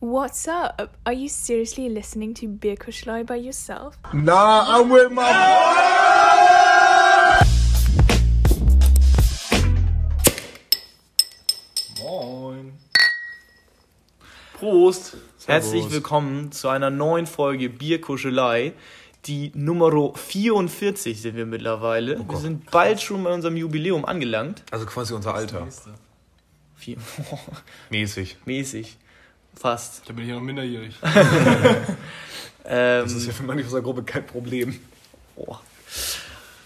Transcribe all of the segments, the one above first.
What's up? Are you seriously listening to Beer Kuschlei by yourself? Nah, I'm with my Moin. Prost. Herzlich willkommen zu einer neuen Folge Bierkuschelei. Die Nummer 44 sind wir mittlerweile. wir sind bald schon bei unserem Jubiläum angelangt. Also quasi unser Alter. Vier, Mäßig. mäßig. Fast. Da bin ich ja noch minderjährig. Ähm, Das ist ja für manche unserer Gruppe kein Problem. boah.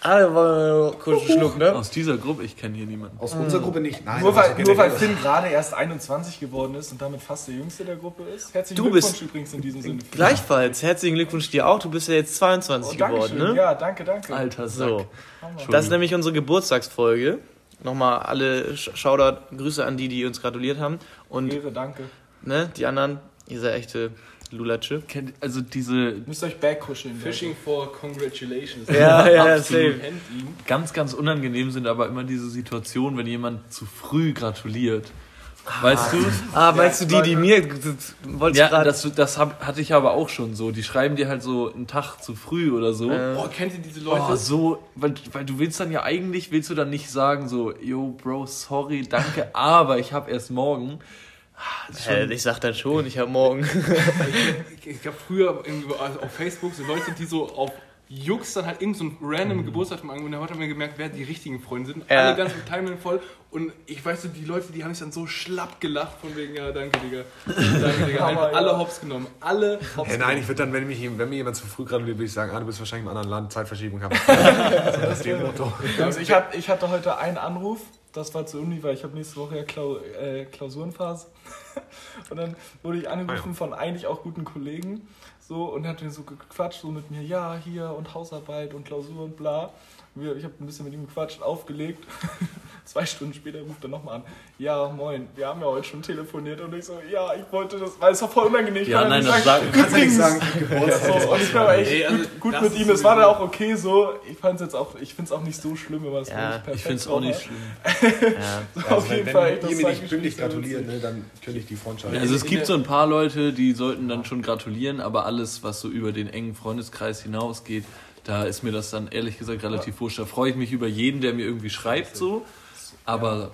Ah, wollen wir kurz einen Schluck, ne? Aus dieser Gruppe, ich kenne hier niemanden. Aus unserer Gruppe nicht. Nein, Nur weil, nur weil. Finn gerade erst 21 geworden ist und damit fast der Jüngste der Gruppe ist. Herzlichen Du Glückwunsch bist- übrigens in diesem Sinne. Finn. Gleichfalls, herzlichen Glückwunsch dir auch. Du bist ja jetzt 22 Oh, geworden, ne? Ja, danke, danke. Alter Sack. So. Das ist nämlich unsere Geburtstagsfolge. Nochmal alle Sh- Shoutout, Grüße an die, die uns gratuliert haben. Und Ehre, danke. Ne, die anderen, ihr seid echte Lulatsche. Also diese Müsst euch backkuscheln. Fishing for congratulations. Ja, ja. Kennt ihn. ganz, ganz unangenehm sind aber immer diese Situationen, wenn jemand zu früh gratuliert. Weißt du? Ah, meinst du die, die mir wollte Ja, gerade das, das hab, hatte ich aber auch schon so. Die schreiben dir halt so einen Tag zu früh oder so. Oh, kennt ihr diese Leute? Oh, so, weil, weil du willst dann ja eigentlich, willst du dann nicht sagen so, yo, Bro, sorry, danke, aber ich hab erst morgen. Hä, schon- ich sag dann schon, ich hab morgen. ich ich gab früher auf Facebook so Leute, die so auf Jux dann halt irgendeinen so einen random Geburtstag haben und heute haben wir gemerkt, wer die richtigen Freunde sind. Ja. Alle ganz mit Timeline voll und ich weiß so, die Leute, die haben sich dann so schlapp gelacht von wegen, ja, danke, Digga. Danke, Digga. Einfach alle hops genommen. Alle hops Ja, nein, genommen. ich würde dann, wenn, mich, wenn mir jemand zu früh gratuliert, würde ich sagen, ah, du bist wahrscheinlich im anderen Land, Zeitverschiebung haben. das ist dem Motto. Also ich, hab, ich hatte heute einen Anruf, das war zur Uni, weil ich habe nächste Woche ja Klau, äh, Klausurenphase. Und dann wurde ich angerufen von eigentlich auch guten Kollegen. So, und hat mir so gequatscht, so mit mir, ja, hier und Hausarbeit und Klausur und bla. Wir, ich habe ein bisschen mit ihm gequatscht, aufgelegt. Zwei Stunden später ruft er nochmal an. Ja, moin, wir haben ja heute schon telefoniert. Und ich so, ja, ich wollte das, weil es war voll unangenehm. Ich Ja, nein, nicht das sagen, Kannst du nicht sagen, Geburtstag. So, und ich war echt Ey, also, gut, mit ihm. Es war dann auch okay so. Ich fand es jetzt auch, ich finde es auch nicht so schlimm, wenn man es Ja, wirklich perfekt Ich find's auch drauf nicht schlimm. Ja. So, auf jeden Fall. echt, Wenn ihr mir nicht pünktlich gratuliert, ne, dann kündigt die Freundschaft. Also es gibt so ein paar Leute, die sollten dann schon gratulieren, aber alles, was so über den engen Freundeskreis hinausgeht, da ist mir das dann ehrlich gesagt relativ wurscht. Da freue ich mich über jeden, der mir irgendwie schreibt so, aber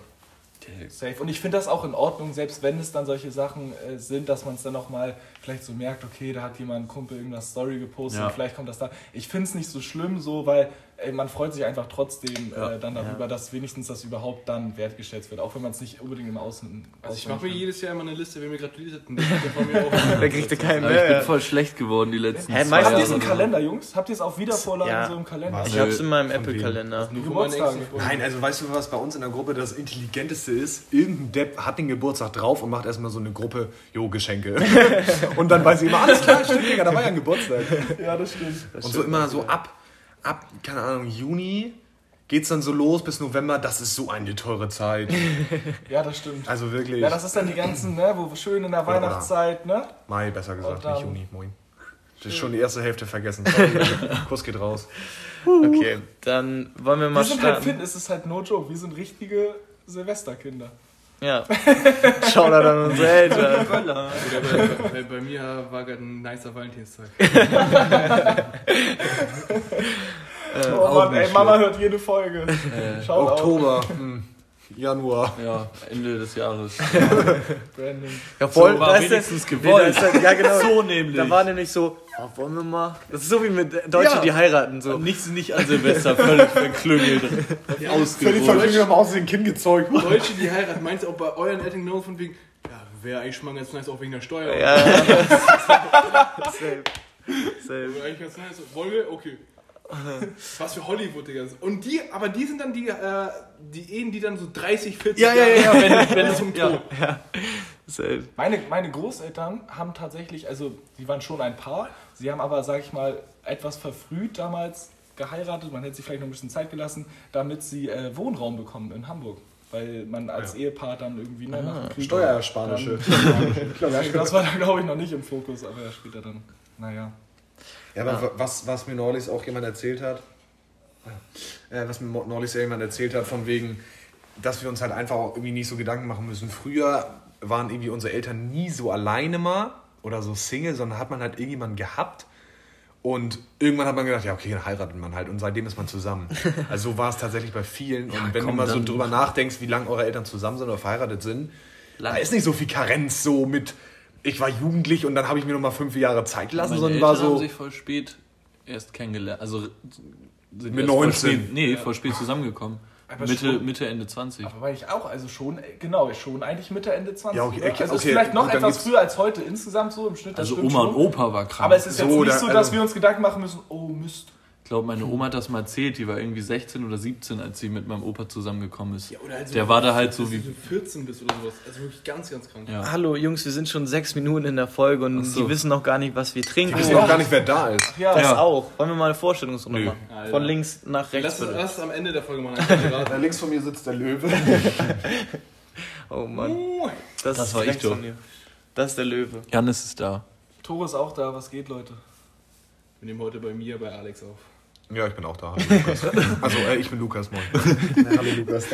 Safe. Und ich finde das auch in Ordnung, selbst wenn es dann solche Sachen äh, sind, dass man es dann nochmal vielleicht so merkt, okay, da hat jemand ein Kumpel irgendeine Story gepostet, Ja. vielleicht kommt das da. Ich finde es nicht so schlimm so, weil ey, man freut sich einfach trotzdem Ja. äh, dann darüber, dass wenigstens das überhaupt dann wertgeschätzt wird, auch wenn man es nicht unbedingt im Außen. Also ich mache mir jedes Jahr immer eine Liste, wer mir gratuliert hat. Das auch. Da kriegt ihr keinen aber ich bin mehr. voll schlecht geworden die letzten Hä, zwei meistens- Habt ihr Jahre. es im Kalender, Jungs? Habt ihr es auf Wiedervorlagen Ja. so im Kalender? Ich hab's in meinem? Apple-Kalender. Nein, also weißt du, was bei uns in der Gruppe das Intelligenteste ist? Irgendein Depp hat den Geburtstag drauf und macht erstmal so eine Gruppe, jo, Geschenke. und dann weiß ich immer, alles klar, stimmt, Digga, da war ja ein Geburtstag. Ja, das stimmt. Und so immer so ab, ab, keine Ahnung, Juni geht's dann so los bis November. Das ist so eine teure Zeit. Ja, das stimmt. Also wirklich. Ja, das ist dann die ganzen, ne, wo schön in der Oder- Weihnachtszeit, ne? Mai, besser gesagt, nicht Juni. Moin. Das ist schon die erste Hälfte vergessen. Kuss geht raus. Okay, dann wollen wir mal Wir sind halt starten. fit, es ist halt no joke. Wir sind richtige Silvesterkinder. Ja. Shoutout an unsere Eltern. Bei, bei, bei mir war gerade ein nicer Valentinstag. oh auch Mann, ey, Mama hört jede Folge. Äh, Schau auf. Oktober, hm, Januar. ja, Ende des Jahres. Brandon. Ja, voll. So war da ist wenigstens der- gewollt. Nee, da ist ja, genau. So nämlich. Da war nämlich so, oh, wollen wir mal. Das ist so wie mit Deutschen, Ja. die heiraten. So. nicht, nicht an Silvester völlig verklüngelt. Völlig ausgerutscht. vergnügt am Aussehen Kind gezeugt. Deutsche, die heiraten, meinst du auch bei euren Eltern genau von wegen, ja, wäre eigentlich schon mal ganz nice, auch wegen der Steuer. Ja. Safe. Safe. Wäre eigentlich ganz nice. Wollen wir? Okay. Was für Hollywood, Digga. Und die, aber die sind dann die, äh, die Ehen, die dann so 30, 40 Ja, ja, ja, ja, wenn, wenn zum ja, Tod. ja. Safe. Meine, meine Großeltern haben tatsächlich, also die waren schon ein Paar, sie haben aber, sag ich mal, etwas verfrüht damals geheiratet, man hätte sich vielleicht noch ein bisschen Zeit gelassen, damit sie äh, Wohnraum bekommen in Hamburg. Weil man als Ehepaar dann irgendwie ne, nach dem Krieg... Steuerspanische. Dann, das war dann, glaube ich, noch nicht im Fokus, aber ja, später dann, naja. Ja, aber was, was mir neulich auch jemand erzählt hat, äh, was mir neulich jemand erzählt hat, von wegen, dass wir uns halt einfach auch irgendwie nicht so Gedanken machen müssen. Früher waren irgendwie unsere Eltern nie so alleine mal oder so Single, sondern hat man halt irgendjemanden gehabt. Und irgendwann hat man gedacht, ja, okay, dann heiratet man halt. Und seitdem ist man zusammen. Also so war es tatsächlich bei vielen. Und wenn komm, du mal so drüber nachdenkst, wie lange eure Eltern zusammen sind oder verheiratet sind, Lang. da ist nicht so viel Karenz so mit, ich war jugendlich und dann habe ich mir noch mal fünf Jahre Zeit gelassen, Meine sondern Eltern war so. haben sich voll spät erst kennengelernt. Also sind Mit erst voll 19. Spät, nee, voll spät zusammengekommen. Aber Mitte, schon- Mitte, Ende 20. Aber war ich auch, also schon, genau, schon eigentlich Mitte, Ende 20. Ja, okay, okay, also ist okay, vielleicht noch gut, etwas früher als heute insgesamt so im Schnitt. das Also Oma und. Opa war krank. Aber es ist jetzt So, nicht da- so, dass also- wir uns Gedanken machen müssen, oh Mist. Ich glaube, meine Oma hat das mal erzählt, die war irgendwie 16 oder 17, als sie mit meinem Opa zusammengekommen ist. Ja, oder halt so, Der war da halt so wie. du 14 bist oder sowas. Also wirklich ganz, ganz krank. Ja. Hallo Jungs, wir sind schon sechs Minuten in der Folge und Ach so. die wissen noch gar nicht, was wir trinken. Ich weiß auch gar nicht, wer da ist. Ja, Das Ja. auch. Wollen wir mal eine Vorstellungsrunde Nö. machen? Alter. Von links nach rechts. Lass, es am Ende der Folge machen. Da links von mir sitzt der Löwe. Oh Mann. Das ist war ich doch. von mir. Das ist der Löwe. Janis ist da. Tore ist auch da, was geht, Leute? Wir nehmen heute bei mir, bei Alex auf. Ja, ich bin auch da. Hallo, Lukas. Also, äh, ich bin Lukas, moin. Hallo, Lukas.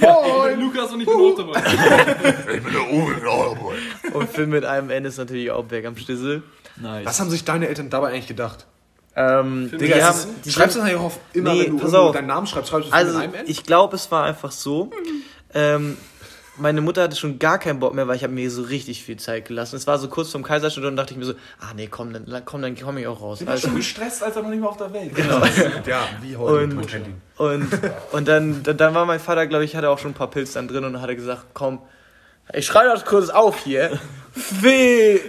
Moin, Lukas und ich bin auch dabei. Ich bin der Uwe, oh boy. Und Film mit einem Ende ist natürlich auch weg am Schlüssel. Nice. Was haben sich deine Eltern dabei eigentlich gedacht? Ähm, Film die Digga, haben, die schreibst du sind- nachher auf immer, Nee, wenn du pass irgendwo auf. deinen Namen schreibst, schreibst du es Also, mit einem N? ich glaube, es war einfach so. Ähm, meine Mutter hatte schon gar keinen Bock mehr, weil ich habe mir so richtig viel Zeit gelassen. Es war so kurz vorm Kaiserschnitt und dachte ich mir so, ah nee, komm, dann komm, dann komme ich auch raus. Ich bin Also, schon gestresst, als er noch nicht mal auf der Welt genau. Ja, wie heute. Und- ihn. Und, und dann, dann, dann war mein Vater, glaube ich, hatte auch schon ein paar Pilze dann drin und dann hat er gesagt, komm, ich schreibe das kurz auf hier. Wie?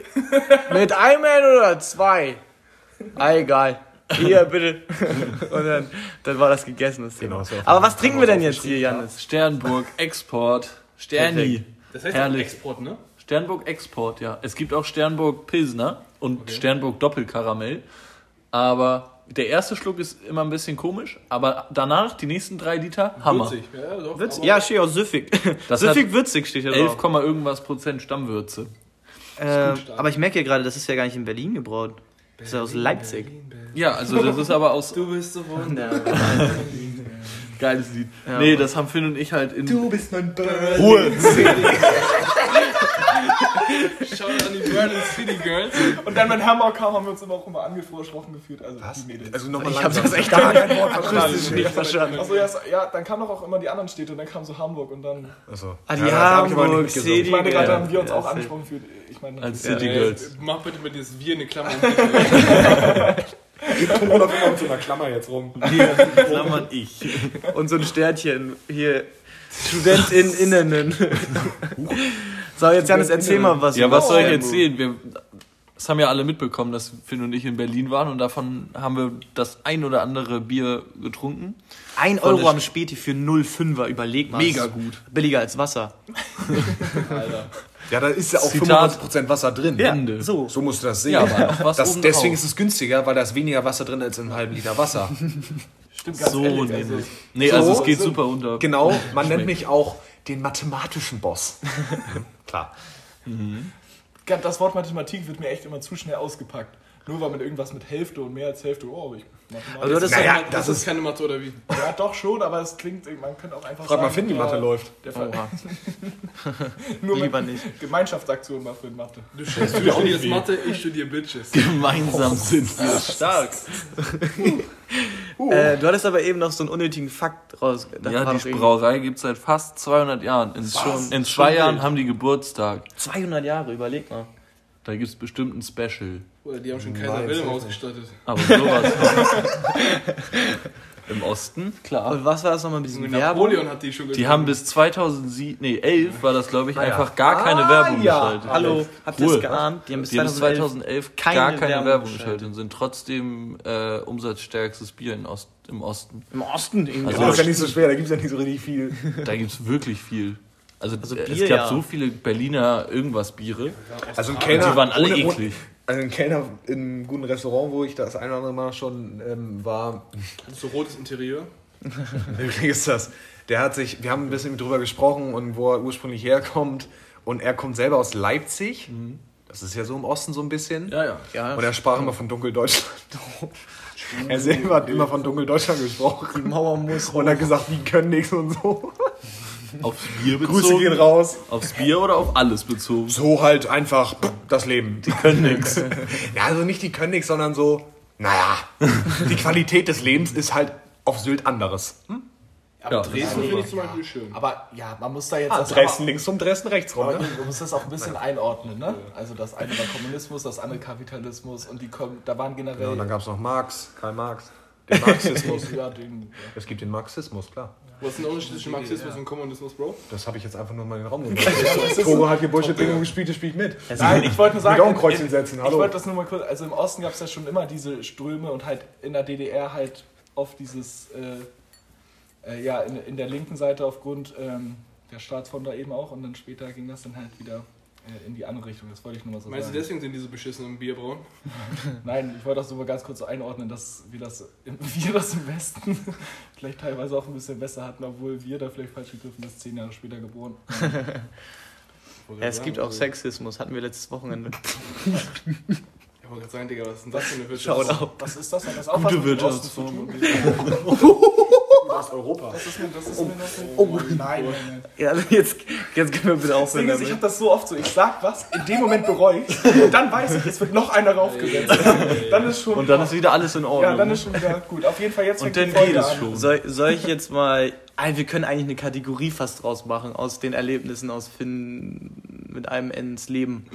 Mit einem oder zwei? Ah, egal. Hier, bitte. Und dann, dann war das gegessen, das Thema. Genau, war auf Aber was trinken wir denn jetzt hier, ja. Janis? Sternburg Export. Sterni. Das heißt Herrlich. Export, ne? Sternburg Export, ja. Es gibt auch Sternburg Pilsner und Sternburg Doppelkaramell. Aber der erste Schluck ist immer ein bisschen komisch. Aber danach, die nächsten drei Liter, Hammer. Witzig. Ja, doch, aber- Ja, steht auch süffig. Das süffig würzig steht ja 11, drauf. irgendwas Prozent Stammwürze. Stark. aber ich merke ja gerade, das ist ja gar nicht in Berlin gebraut. Das ist ja aus Leipzig. Ja, also das ist aber aus. Du bist so wunderbar. Geiles Lied. Ja. Nee, das haben Finn und ich halt in. bist mein Bird. Ruhe! Schaut an die Berlin City Girls. Und dann, wenn Hamburg kam, haben wir uns immer auch immer angesprochen gefühlt. Also Was? die Mädels. Also nochmal Ich habe langsam. das echt gar kein Wort Akustisch nicht verstanden. Achso, ja, es- ja, dann kamen doch auch immer die anderen Städte und dann kam so Hamburg und dann. Achso. Ah, die Ja, Hamburg. City Ich meine, gerade Girls. haben wir uns Ja, auch angesprochen gefühlt. Ich meine, Als City Girls. Mach bitte mit dieses Wir in eine Klammer. Ton läuft immer mit so einer Klammer jetzt rum. Klammern ich. Und so ein Sternchen hier. StudentInnen. so, jetzt Janis, erzähl mal was. Ja, was soll ich erzählen? Wir, das haben ja alle mitbekommen, dass Finn und ich in Berlin waren und davon haben wir das ein oder andere Bier getrunken. Ein Von Euro am Späti für 0,5er, überleg mal. Mega gut. Billiger als Wasser. Alter. Ja, da ist ja auch Zitat. 95% Wasser drin. Ende. So. So musst du das sehen. Ja, aber noch was das, deswegen drauf. ist es günstiger, weil da ist weniger Wasser drin als in einem halben Liter Wasser. stimmt ganz So ehrlich, also, nämlich. Nee, also So es geht sind- super unter. Genau, man nennt mich auch den mathematischen Boss. Klar. Das Wort Mathematik wird mir echt immer zu schnell ausgepackt. Nur weil man irgendwas mit Hälfte und mehr als Hälfte, oh, ich Du hattest Naja, doch Das, das ist keine Mathe oder wie? Ja, doch schon, aber es klingt, man könnte auch einfach Frag mal sagen, Finn, wie ja, Mathe läuft. Der Fall. Oha. Nur Lieber nicht. Gemeinschaftsaktion mal für Mathe. Du, du studierst Mathe, ich studiere Bitches. Gemeinsam sind wir stark. Äh, du hattest aber eben noch so einen unnötigen Fakt raus. Ja, die Brauerei gibt es seit fast 200 Jahren. In, Schon- in zwei schon Jahren wild. haben die Geburtstag. 200 Jahre, überleg mal. Da gibt es bestimmt ein Special. Oder die haben schon Kaiser Wilhelm ausgestattet. Aber sowas. Im Osten, klar. Und was war das nochmal mit diesem Werbung? Napoleon hat die schon Die haben bis 2007, nee, 11 war das, glaube ich, Ah, ja. einfach gar keine Ah, Werbung ja. geschaltet. Hallo, habt ihr es geahnt? Die haben bis Die haben bis 2011 2011 keine gar keine Werbung Werbung, geschaltet. geschaltet und sind trotzdem äh, umsatzstärkstes Bier in Ost, im Osten. im Osten irgendwie. Also- Das ist ja nicht so schwer, da gibt es ja nicht so richtig viel. Da gibt es wirklich viel. Also, Also äh, Bier, es gab ja. so viele Berliner irgendwas Biere. Also ein Und Kellner, die waren alle ohne- ohne- eklig. Also ein Kellner in einem guten Restaurant, wo ich das ein oder andere Mal schon ähm, war, So rotes Interieur. wie ist das? Der hat sich, wir haben ein bisschen drüber gesprochen und wo er ursprünglich herkommt. Und er kommt selber aus Leipzig. Das ist ja so im Osten so ein bisschen. Ja, ja. ja, Und er sprach immer von Dunkeldeutschland. er selber hat immer von Dunkeldeutschland gesprochen. die Mauer muss Und hat gesagt, die können nichts und so. Aufs Bier bezogen? Grüße gehen raus. Aufs Bier oder auf alles bezogen? So halt einfach das Leben. Die können nix. Ja, also nicht die können nix, sondern so, naja, die Qualität des Lebens ist halt auf Sylt anderes. Hm? Aber Ja, Dresden Finde ich zum Beispiel schön. Aber ja, man muss da jetzt Ah, das Dresden links rum, Dresden rechts rum. Ne? man muss das auch ein bisschen einordnen, ne? Also das eine war Kommunismus, das andere Kapitalismus und die kommen, da waren generell. Ja, und dann gab es noch Marx, Karl Marx. Den Marxismus. ja, den, Es gibt den Marxismus, klar. Was ist der Unterschied zwischen Marxismus und Kommunismus, Bro? Das habe ich jetzt einfach nur mal in den Raum gebracht. Togo hat hier Bullshit-Bingo gespielt, der spielt mit. Nein, ich wollte nur sagen, ein in- Kreuzchen in- setzen, ich hallo. wollte das nur mal kurz, also im Osten gab es ja schon immer diese Ströme und halt in der DDR halt oft dieses, äh, äh, ja, in, in der linken Seite aufgrund ähm, der Staatsform da eben auch und dann später ging das dann halt wieder in die andere Richtung, das wollte ich nur mal so Meinst du, sagen. deswegen sind diese beschissenen Bierbrauen? Nein, ich wollte das nur mal ganz kurz so einordnen, dass wir das, im- wir das im Westen vielleicht teilweise auch ein bisschen besser hatten, obwohl wir da vielleicht falsch gegriffen sind, zehn Jahre später geboren. Ja, es gibt auch Sexismus, hatten wir letztes Wochenende. Ich wollte gerade sagen, Digga, was ist denn das für eine Wirtschaft? Schaut auf. Was ist das? Hat das auch Gute Wirtschaftsform. Das Europa. Das ist mir, das ist mir noch so. Oh, nein, nein, nein. Ja, also jetzt, jetzt können wir bitte aufhören Ding ist, ich habe das so oft so, ich sag was, in dem Moment bereue ich, und dann weiß ich, es wird noch einer raufgesetzt. Dann ist schon. Und dann ist wieder alles in Ordnung. ja, dann ist schon wieder gut. Auf jeden Fall jetzt Und fängt dann geht es schon. Soll, soll ich jetzt mal. Ah, wir können eigentlich eine Kategorie fast draus machen aus den Erlebnissen aus Finn mit einem ins Leben.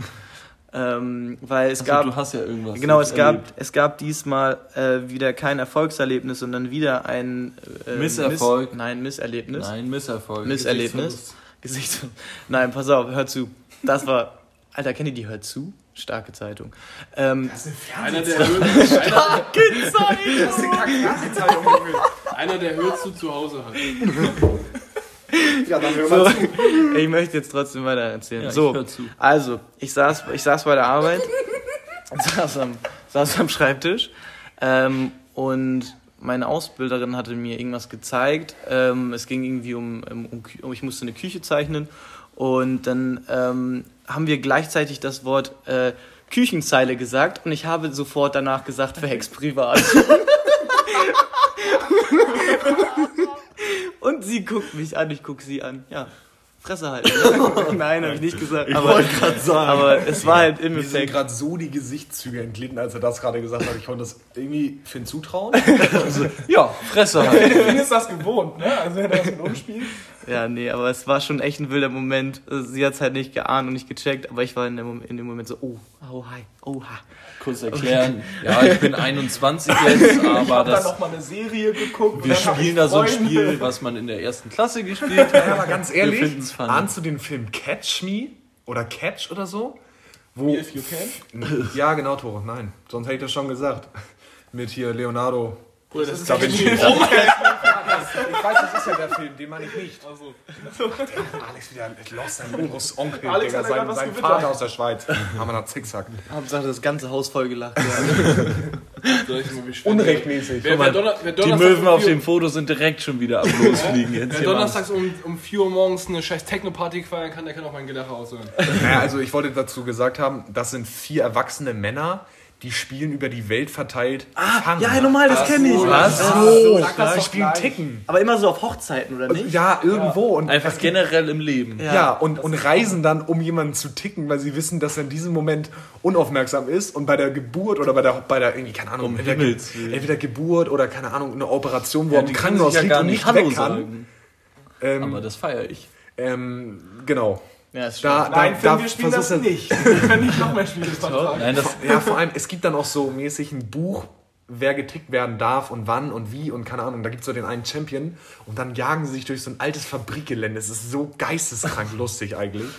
Ähm, weil es Achso, gab. du hast ja irgendwas. Genau, es gab, es gab diesmal äh, wieder kein Erfolgserlebnis, sondern wieder ein äh, Misserfolg. Miss, nein, Misserlebnis. Nein, Misserfolg. Misserlebnis. Gesichts. Nein, pass auf, hör zu. Das war. Alter, kennt ihr die Hör zu? Starke Zeitung. Ähm, Einer der hört, einer, einer, der hört zu zu Hause hat. Ja, dann hören so, wir zu. ich möchte jetzt trotzdem weiter erzählen. Ja, ich so, hör zu. also, ich saß, ich saß bei der Arbeit, saß am, saß am Schreibtisch ähm, und meine Ausbilderin hatte mir irgendwas gezeigt. Ähm, es ging irgendwie um, um, um, ich musste eine Küche zeichnen und dann ähm, haben wir gleichzeitig das Wort äh, Küchenzeile gesagt und ich habe sofort danach gesagt, verhext privat. Und sie guckt mich an, ich guck sie an. Ja, Fresse halten. Ne? Nein, habe ich nicht gesagt. Ich aber, wollte gerade sagen. aber es war halt im Mir sind gerade so die Gesichtszüge entglitten, als er das gerade gesagt hat. Ich konnte das irgendwie Finn zutrauen. Ja, Fresse halt. Finn ist das gewohnt, ne? Also wenn er das mit umspielt. Ja, nee, aber es war schon echt ein wilder Moment. Also Sie hat es halt nicht geahnt und nicht gecheckt, aber ich war in dem, in dem Moment so, oh, oh, hi, oh, ha. Kurz erklären. Ja, ich bin 21 jetzt, Ich aber habe dann das, noch mal eine Serie geguckt. wir hab spielen ich da so ein. Spiel, was man in der ersten Klasse gespielt hat. Ja, aber ganz ehrlich, ahnst du den Film Catch Me oder Catch oder so? Wo, If you can. ja, genau, Tore, nein. Sonst hätte ich das schon gesagt. Mit hier Leonardo. Bruder, das ist Da ja bin ich. nicht Ich weiß, das ist ja der Film, den meine ich nicht. Alex wieder lost, sein Großonkel, Alex Digga, sein, sein. Vater aus der Schweiz. Haben wir nach Zickzack. Hauptsache das ganze Haus voll gelacht. Ja. Unrechtmäßig. Wer, wer, Donner, wer Die Möwen auf dem Foto sind direkt schon wieder am Losfliegen jetzt. Wer donnerstags um, um 4 Uhr morgens eine scheiß Techno-Party feiern kann, der kann auch mein Gelache aushören. Naja, also ich wollte dazu gesagt haben, das sind vier erwachsene Männer, die spielen über die Welt verteilt. Ah, ja, normal, das kenne ich. Was? So, die doch spielen gleich. Ticken. Aber immer so auf Hochzeiten, oder nicht? Ja, irgendwo. Und Einfach generell im Leben. Ja, und, und reisen dann, um jemanden zu ticken, weil sie wissen, dass er in diesem Moment unaufmerksam ist und bei der Geburt oder bei der, bei der irgendwie, keine Ahnung, Um entweder, entweder Geburt oder, keine Ahnung, eine Operation, wo Ja, er die im Krankenhaus sich ja liegt gar und nicht nicht Hallo weg kann. sagen. Ähm, Aber das feiere ich. ähm, genau. Ja, ist Da, Nein, da, Finn, da wir spielen das nicht. Wir können nicht noch mehr Spiele. Nein, das, Ja, vor allem, es gibt dann auch so mäßig ein Buch, wer getickt werden darf und wann und wie und keine Ahnung. Da gibt es so den einen Champion und dann jagen sie sich durch so ein altes Fabrikgelände. Es ist so geisteskrank lustig eigentlich.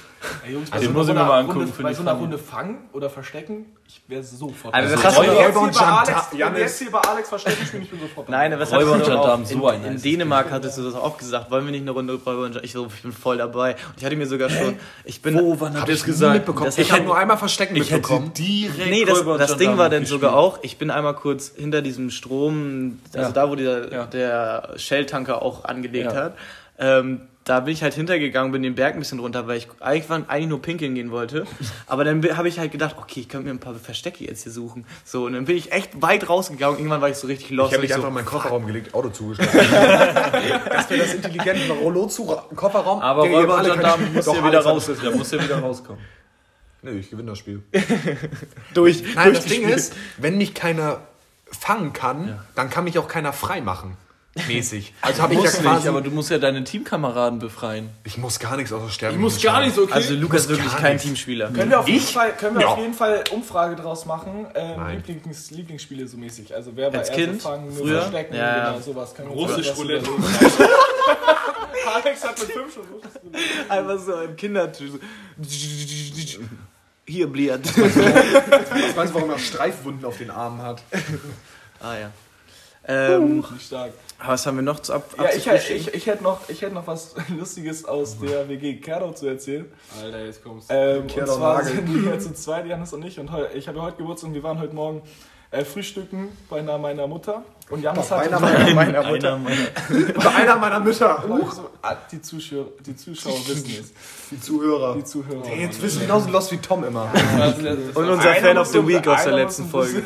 Ey, Jungs, bei Den so muss ich mir mal Runde- angucken, finde Bei ich so einer. Runde fangen oder verstecken, ich wäre sofort. Also, jetzt Räuber hier und bei Gendarm- Alex, wenn wir Janis. jetzt hier bei Alex verstecken spielen, ich bin sofort dabei. Nein, was Räuber hast du und auch, so ein in, Dänemark hattest du das auch gesagt. Wollen wir nicht eine Runde Räuber und Gendarmen? Ich so, ich bin voll dabei. Und ich hatte mir sogar schon, ich bin, Wo, wann habt ihr es gesagt? Mitbekommen. Ich habe nur einmal Verstecken Ich hätte mitbekommen. direkt Nee, das, das Ding war dann sogar auch, ich bin einmal kurz hinter diesem Strom, also da, wo der, Shell-Tanker auch angelegt hat. Ähm, da bin ich halt hintergegangen, bin den Berg ein bisschen runter, weil ich eigentlich, nur pinkeln gehen wollte. Aber dann habe ich halt gedacht, okay, ich könnte mir ein paar Verstecke jetzt hier suchen. So, und dann bin ich echt weit rausgegangen. Irgendwann war ich so richtig lost. Ich habe mich einfach so, in meinen Kofferraum gelegt, Auto zugeschlossen. das wäre das intelligente Rollo zu Kofferraum. Aber Räuber und alle Gendarmen muss ja wieder raus. Der muss ja wieder rauskommen. Nee, ich gewinne das Spiel. durch. Nein, das durchgespielt. Ding ist, wenn mich keiner fangen kann, dann kann mich auch keiner frei machen. Mäßig. Also habe ich ja quasi. nicht, aber du musst ja deine Teamkameraden befreien. ich muss gar nichts außer sterben. Ich muss gar nicht so, okay? Also Lukas ist wirklich kein nichts. Teamspieler. Können wir auf jeden Ich? Fall, können wir Ja. auf jeden Fall Umfrage draus machen? Ähm, Nein. Lieblings, Lieblingsspiele so mäßig. Also wer war Als Kind? fangen, nur Früher? verstecken, Ja, genau, sowas. Können Russisch Roulette. Alex hat mit fünf schon. Einfach so im Kindertisch. Hier bliert. Ich weiß, warum er Streifwunden auf den Armen hat. ah ja. Ähm, Nicht stark. Was haben wir noch zu ab Ja, ich, ich, ich, hätte noch, ich hätte noch was Lustiges aus der WG Kerdo zu erzählen. Alter, jetzt kommst Ähm, und zwar Nagel. sind wir zu zweit, Janis und ich. Und ich habe heute Geburtstag und wir waren heute Morgen äh, frühstücken bei einer meiner Mutter. Und Janis hat einer meiner- meiner Mutter. Einer meiner Bei einer meiner Mütter. Uh, ah, die, Zuschauer, die Zuschauer wissen es. Die Zuhörer. Die Zuhörer. Ey, jetzt bist du genauso lost wie Tom immer. Und unser Einer Fan of the Week aus der letzten Folge.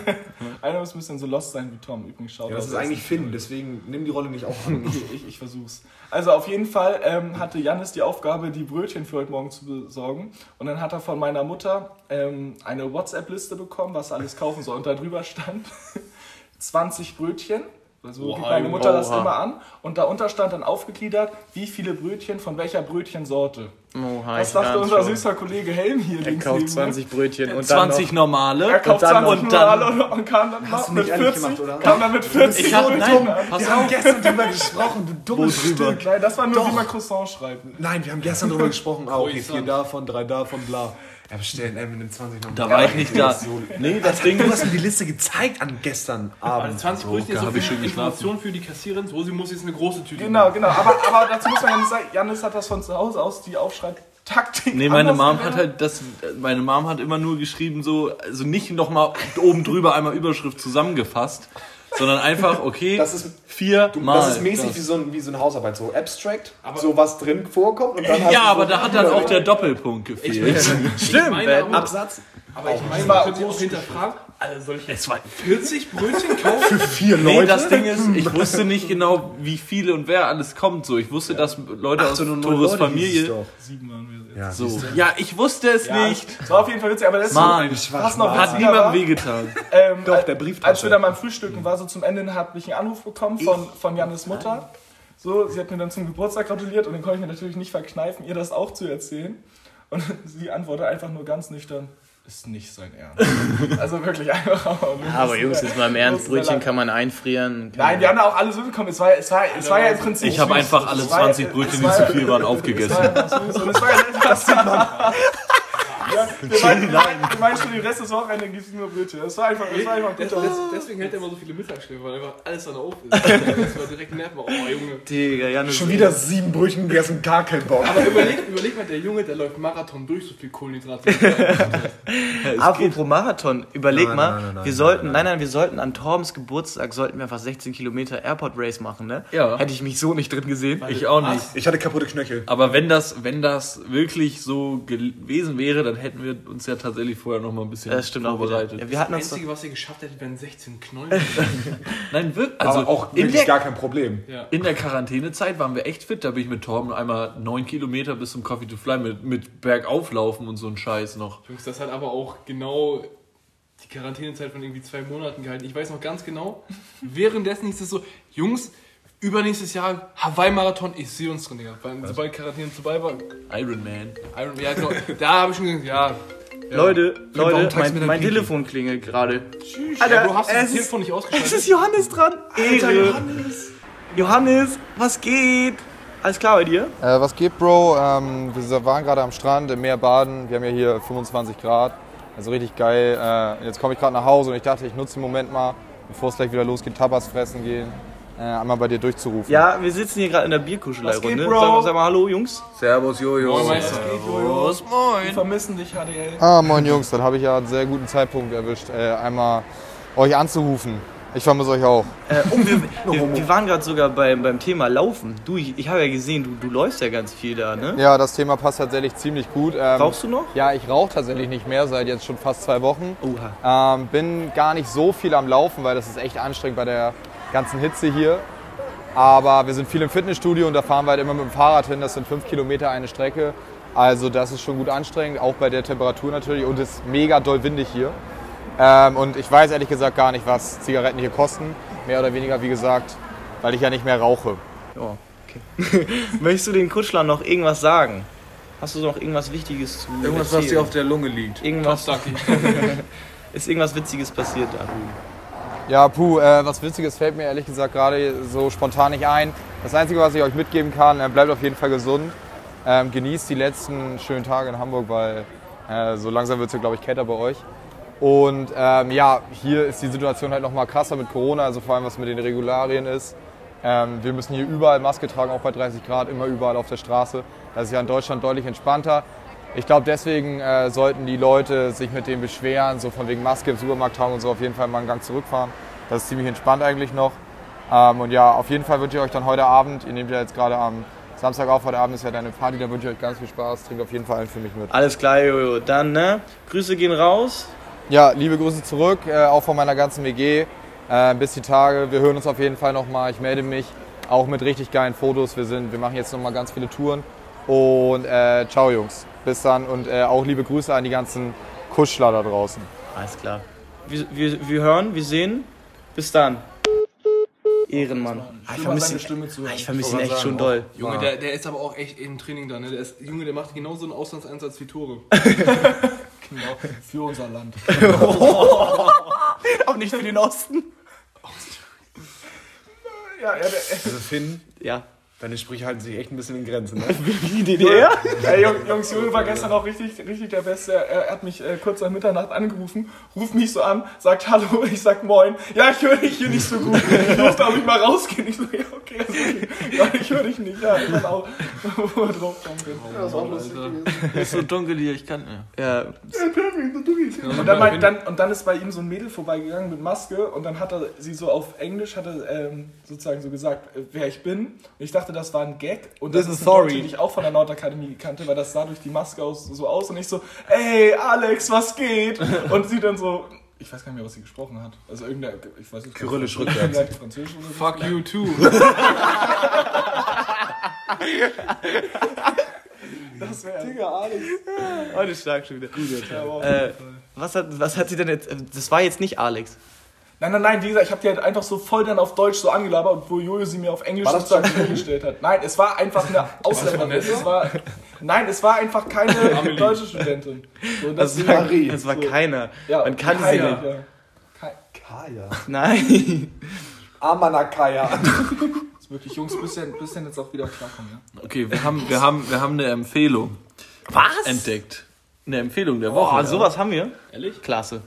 Einer muss ein bisschen so lost sein wie Tom. Übrigens, schaut Ja, das ist eigentlich Finn, deswegen nimm die Rolle nicht auf an. Ich, ich, ich versuch's. Also auf jeden Fall ähm, hatte Janis die Aufgabe, die Brötchen für heute Morgen zu besorgen. Und dann hat er von meiner Mutter ähm, eine WhatsApp-Liste bekommen, was er alles kaufen soll. Und da drüber stand 20 Brötchen. Also Oha, gibt meine Mutter das oha. immer an. Und darunter stand dann aufgegliedert, wie viele Brötchen von welcher Brötchensorte. Oh, Das dachte unser süßer Kollege Helm hier Er links kauft neben mir. 20 Brötchen und dann 20 normale. Er kauft Und dann 20 und dann- Normale und, und kam dann noch du mit nicht ehrlich 40. gemacht, oder? Kam dann mit 40 Ich hab, nein, pass Wir haben gestern drüber gesprochen, du dummes Stück. Nein, das war nur, Doch. wie man Croissant schreibt. Nein, wir haben gestern drüber gesprochen. Ah, okay, vier davon, drei davon, bla. Er bestellt ey, mit dem 20 noch. Da war ich nicht da. Nee, das Ding Du hast ihm die Liste gezeigt an gestern Also Abend. 20 So, Brötchen da ist so ich viel schon geschlafen. Information für die Kassiererin. So, sie muss jetzt eine große Tüte Genau, genau. Aber, aber dazu muss man ja nicht sagen, Janis hat das von zu Hause aus, die Aufschreibtaktik. Nee, meine Mom gelernt. hat halt das, meine Mom hat immer nur geschrieben so, also nicht nochmal oben drüber einmal Überschrift zusammengefasst, sondern einfach, okay, Das ist- vier Du, Mal. das ist mäßig wie so, ein, wie so eine Hausarbeit, so abstract, so was drin vorkommt und dann Ja, aber so da hat dann auch der Doppelpunkt gefehlt. Stimmt, meine, aber, Absatz. aber ich meine, man könnte auch hinterfragen, also soll ich jetzt Es war 40 Brötchen kaufen? Vier Nee, das Ding ist, ich wusste nicht genau, wie viele und wer alles kommt. So, ich wusste, dass Leute aus Tores Familie. Sieben waren wir jetzt. Ja, So. Ja, ich wusste es Ja, nicht. Das war auf jeden Fall witzig, aber das ist Mann, so, was noch Hat niemandem wehgetan. ähm, Doch, als- der Brieftasche. Als wir dann beim Frühstücken war, so zum Ende, habe ich einen Anruf bekommen von, von Jannes Mutter. So, sie hat mir dann zum Geburtstag gratuliert und dann konnte ich mir natürlich nicht verkneifen, ihr das auch zu erzählen. Und sie antwortet einfach nur ganz nüchtern, ist nicht sein Ernst. also wirklich einfach. Aber, Jungs, jetzt mal im Ernst, Brötchen kann man einfrieren. Kann Nein, wir haben da auch alle so bekommen. Es war, es war, es war ja im Prinzip. Ich habe einfach alle Es war- 20 es Brötchen, die war- zu viel waren, Es war aufgegessen. süß und es war ja nett, das sieht man. Ja, wir meinen, wir schon, den Rest des Wochenende gibt es nur Brötchen. Das war einfach, das war einfach gut. des, deswegen hält er immer so viele Mittagsschläfe, weil einfach alles dann auf ist. Das war direkt nerven. Oh, Junge. Digga, Janis. Schon wieder sieben Brötchen gegessen, gar kein Bock. Aber überleg, überleg mal, der Junge, der läuft Marathon durch, so viel Kohlenhydrate. Apropos Marathon, überleg Nein, mal, nein, nein, nein, wir sollten, nein, nein, nein, wir sollten an Torms Geburtstag sollten wir einfach 16 Kilometer Airport Race machen, ne? Ja. Hätte ich mich so nicht drin gesehen. Ich auch nicht. Ich hatte kaputte Knöchel. Aber wenn das, wenn das wirklich so gewesen wäre, dann hätten wir uns ja tatsächlich vorher noch mal ein bisschen Das stimmt auch wieder. vorbereitet. Ja, wir hatten Das Einzige, was ihr geschafft hättet, wären 16 Knollen. Nein, wirklich. Also Also auch wirklich der, gar kein Problem. Ja. in der Quarantänezeit waren wir echt fit. Da bin ich mit Torben einmal neun Kilometer bis zum Coffee to Fly mit, mit Bergauflaufen und so ein Scheiß noch. Jungs, das hat aber auch genau die Quarantänezeit von irgendwie zwei Monaten gehalten. Ich weiß noch ganz genau, währenddessen hieß es so, Jungs, übernächstes Jahr Hawaii-Marathon, ich sehe uns drin, Digga. Weil, sobald Quarantäne vorbei war, Iron Man. Iron, ja genau, da habe ich schon gesagt, ja. ja. Leute, Leute, mein, mein? Telefon klingelt gerade. ja, du hast es das Telefon nicht Es ausgeschaltet. ist Johannes dran. Ehre. Johannes, was geht? Alles klar bei dir? Äh, was geht, Bro? Ähm, wir waren gerade am Strand im Meer baden. Wir haben ja hier 25 Grad. Also richtig geil. Äh, jetzt komme ich gerade nach Hause und ich dachte, ich nutze den Moment mal, bevor es gleich wieder losgeht, Tapas fressen gehen, äh, einmal bei dir durchzurufen. Ja, wir sitzen hier gerade in der Bierkuschelei-Runde. Sag, sag mal Hallo, Jungs. Servus, Jojo. Moin, Meister. Wir moin. vermissen dich, HDL. Ah, moin Jungs, dann habe ich ja einen sehr guten Zeitpunkt erwischt, äh, einmal euch anzurufen. Ich vermisse euch auch. Äh, oh, wir, wir, wir waren gerade sogar beim, beim Thema Laufen. Du, ich, ich habe ja gesehen, du, du läufst ja ganz viel da, ne? Ja, das Thema passt tatsächlich ziemlich gut. Ähm, Rauchst du noch? Ja, ich rauche tatsächlich nicht mehr, seit jetzt schon fast zwei Wochen. Oha. Ähm, bin gar nicht so viel am Laufen, weil das ist echt anstrengend bei der ganzen Hitze hier. Aber wir sind viel im Fitnessstudio und da fahren wir halt immer mit dem Fahrrad hin. Das sind fünf Kilometer eine Strecke. Also das ist schon gut anstrengend, auch bei der Temperatur natürlich. Und es ist mega doll windig hier. Ähm, und ich weiß ehrlich gesagt gar nicht, was Zigaretten hier kosten. Mehr oder weniger, wie gesagt, weil ich ja nicht mehr rauche. Ja, okay. Möchtest du den Kutschlern noch irgendwas sagen? Hast du noch irgendwas Wichtiges zu Irgendwas, was erzählen? dir auf der Lunge liegt. Irgendwas, ist irgendwas Witziges passiert da? Ja, puh, äh, was Witziges fällt mir ehrlich gesagt gerade so spontan nicht ein. Das Einzige, was ich euch mitgeben kann, äh, bleibt auf jeden Fall gesund. Ähm, genießt die letzten schönen Tage in Hamburg, weil äh, so langsam wird es ja, glaube ich, kälter bei euch. Und ähm, ja, hier ist die Situation halt noch mal krasser mit Corona, also vor allem was mit den Regularien ist. Ähm, wir müssen hier überall Maske tragen, auch bei 30 Grad, immer überall auf der Straße. Das ist ja in Deutschland deutlich entspannter. Ich glaube, deswegen äh, sollten die Leute sich mit dem beschweren, so von wegen Maske im Supermarkt tragen und so, auf jeden Fall mal einen Gang zurückfahren. Das ist ziemlich entspannt eigentlich noch. Ähm, und ja, auf jeden Fall wünsche ich euch dann heute Abend, ihr nehmt ja jetzt gerade am Samstag auf, heute Abend ist ja deine Party, da wünsche ich euch ganz viel Spaß. Trinkt auf jeden Fall einen für mich mit. Alles klar, Jojo. Dann, ne? Grüße gehen raus. Ja, liebe Grüße zurück, äh, auch von meiner ganzen WG. Äh, bis die Tage. Wir hören uns auf jeden Fall nochmal. Ich melde mich auch mit richtig geilen Fotos. Wir, sind, wir machen jetzt nochmal ganz viele Touren. Und äh, ciao, Jungs. Bis dann und äh, auch liebe Grüße an die ganzen Kuschler da draußen. Alles klar. Wir, wir, wir hören, wir sehen. Bis dann. Ehrenmann. Ah, ich vermisse ihn, Stimme zu ah, ich vermisse ihn echt schon doll. Junge, der, der ist aber auch echt im Training da, ne? Der ist, Junge, der macht genauso einen Auslandseinsatz wie Tore. Genau, für unser Land. Auch nicht für den Osten. Ja, ja, der, Also Finn, Ja. Deine Sprüche halten sich echt ein bisschen in Grenzen. Ne? Wie die DDR? Ey, Jung- Jungs, Junge war gestern auch richtig, richtig der Beste. Er, er hat mich äh, kurz nach Mitternacht angerufen, ruft mich so an, sagt Hallo, ich sag Moin. Ja, ich höre dich hier nicht so gut. Ich durfte auch nicht mal rausgehen. Ich so, ja, okay, ist okay. Ja, ich höre dich nicht. Ja, ich dann auch, wo wir drauf kommen können. Ja, das war auch lustig. Ist so dunkel hier, ich kann. Ja. Ja. Und dann, meint- dann, und dann ist bei ihm so ein Mädel vorbeigegangen mit Maske und dann hat er sie so auf Englisch hat er, ähm, sozusagen so gesagt, äh, wer ich bin. Und ich dachte, das war ein Gag. Und das This ist is eine sorry. Deutsche, die ich auch von der Nordakademie kannte, weil das sah durch die Maske aus, so aus. Und ich so, ey, Alex, was geht? Und sie dann so, ich weiß gar nicht mehr, was sie gesprochen hat. Also irgendeine, ich weiß nicht. Kyrillisch Vielleicht Französisch oder so. Fuck you too. Das wäre Heute stark schon wieder. Äh, was, hat, was hat sie denn jetzt? Das war jetzt nicht Alex. Nein, nein, nein, wie gesagt, ich habe die halt einfach so voll dann auf Deutsch so angelabert, wo Jojo sie mir auf Englisch War das sozusagen vorgestellt hat. Nein, es war einfach eine Ausländerin. Es war, nein, es war einfach keine deutsche Studentin. So, Das deswegen- war, das war keiner. ja, Man kannte keiner, sie nicht. Ja. Ke- Kaya. Nein. Amanakaya. Ist wirklich, Jungs, bisschen, bisschen jetzt auch wieder klarkommen, ja? Okay, wir haben, wir, haben, wir haben eine Empfehlung Was? entdeckt. Eine Empfehlung der Woche. Boah, sowas haben wir. Ehrlich? Klasse.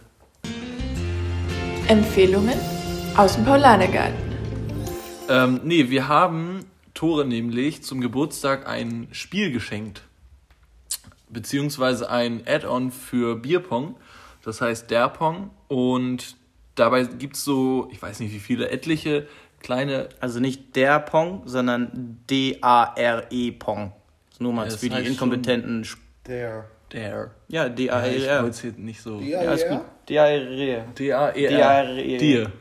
Empfehlungen aus dem Paulanergarten. Ähm, nee, wir haben Tore nämlich zum Geburtstag ein Spiel geschenkt. Beziehungsweise ein Add-on für Bierpong. Das heißt der Pong. Und dabei gibt es so, ich weiß nicht wie viele, etliche kleine. Also nicht der Pong, sondern D-A-R-E Pong. Nur mal Ja, für die inkompetenten. Der. Der. Ja, Ja, ich D-A-R-E. wollte es hier nicht so. Ja, ist gut. D-A-R-E. D-A-E-R. D-A-R-E. Dir.